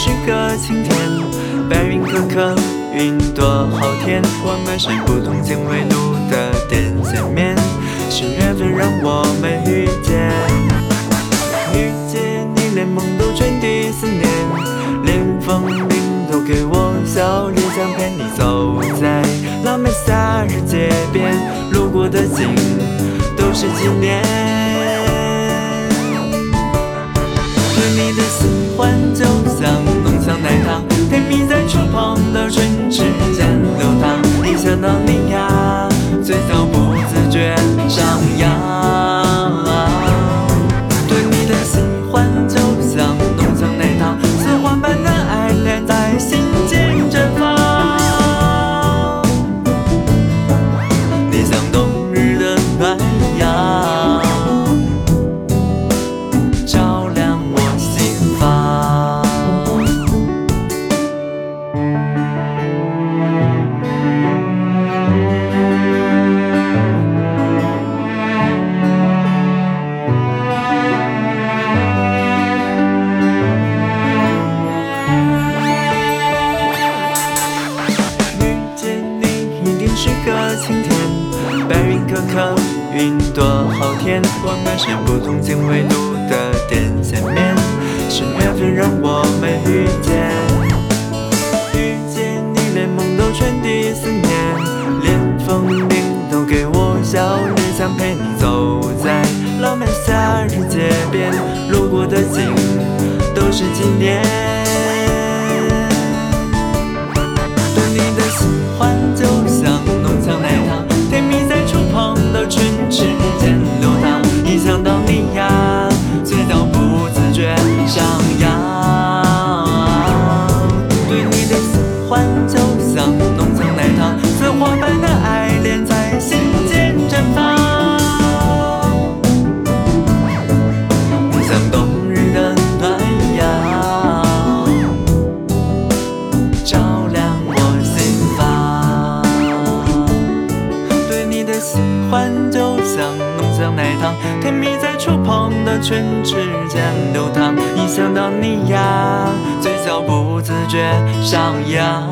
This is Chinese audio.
是个晴天，白云可可，云朵好甜，我们是不同经纬度的点见面，是缘分让我们遇见。遇见你，连梦都传递思念，连风铃都给我笑脸，想陪你走在拉美夏日街边，路过的景都是纪念。白云可可，云朵好甜，我们是不同经纬度的点线面，是缘分让我们遇见。遇见你，连梦都传递思念，连风铃都给我笑脸，想陪你走在浪漫夏日街边，路过的景都是纪念。欢就像浓香奶糖，甜蜜在触碰的唇齿间流淌。一想到你呀，嘴角不自觉上扬。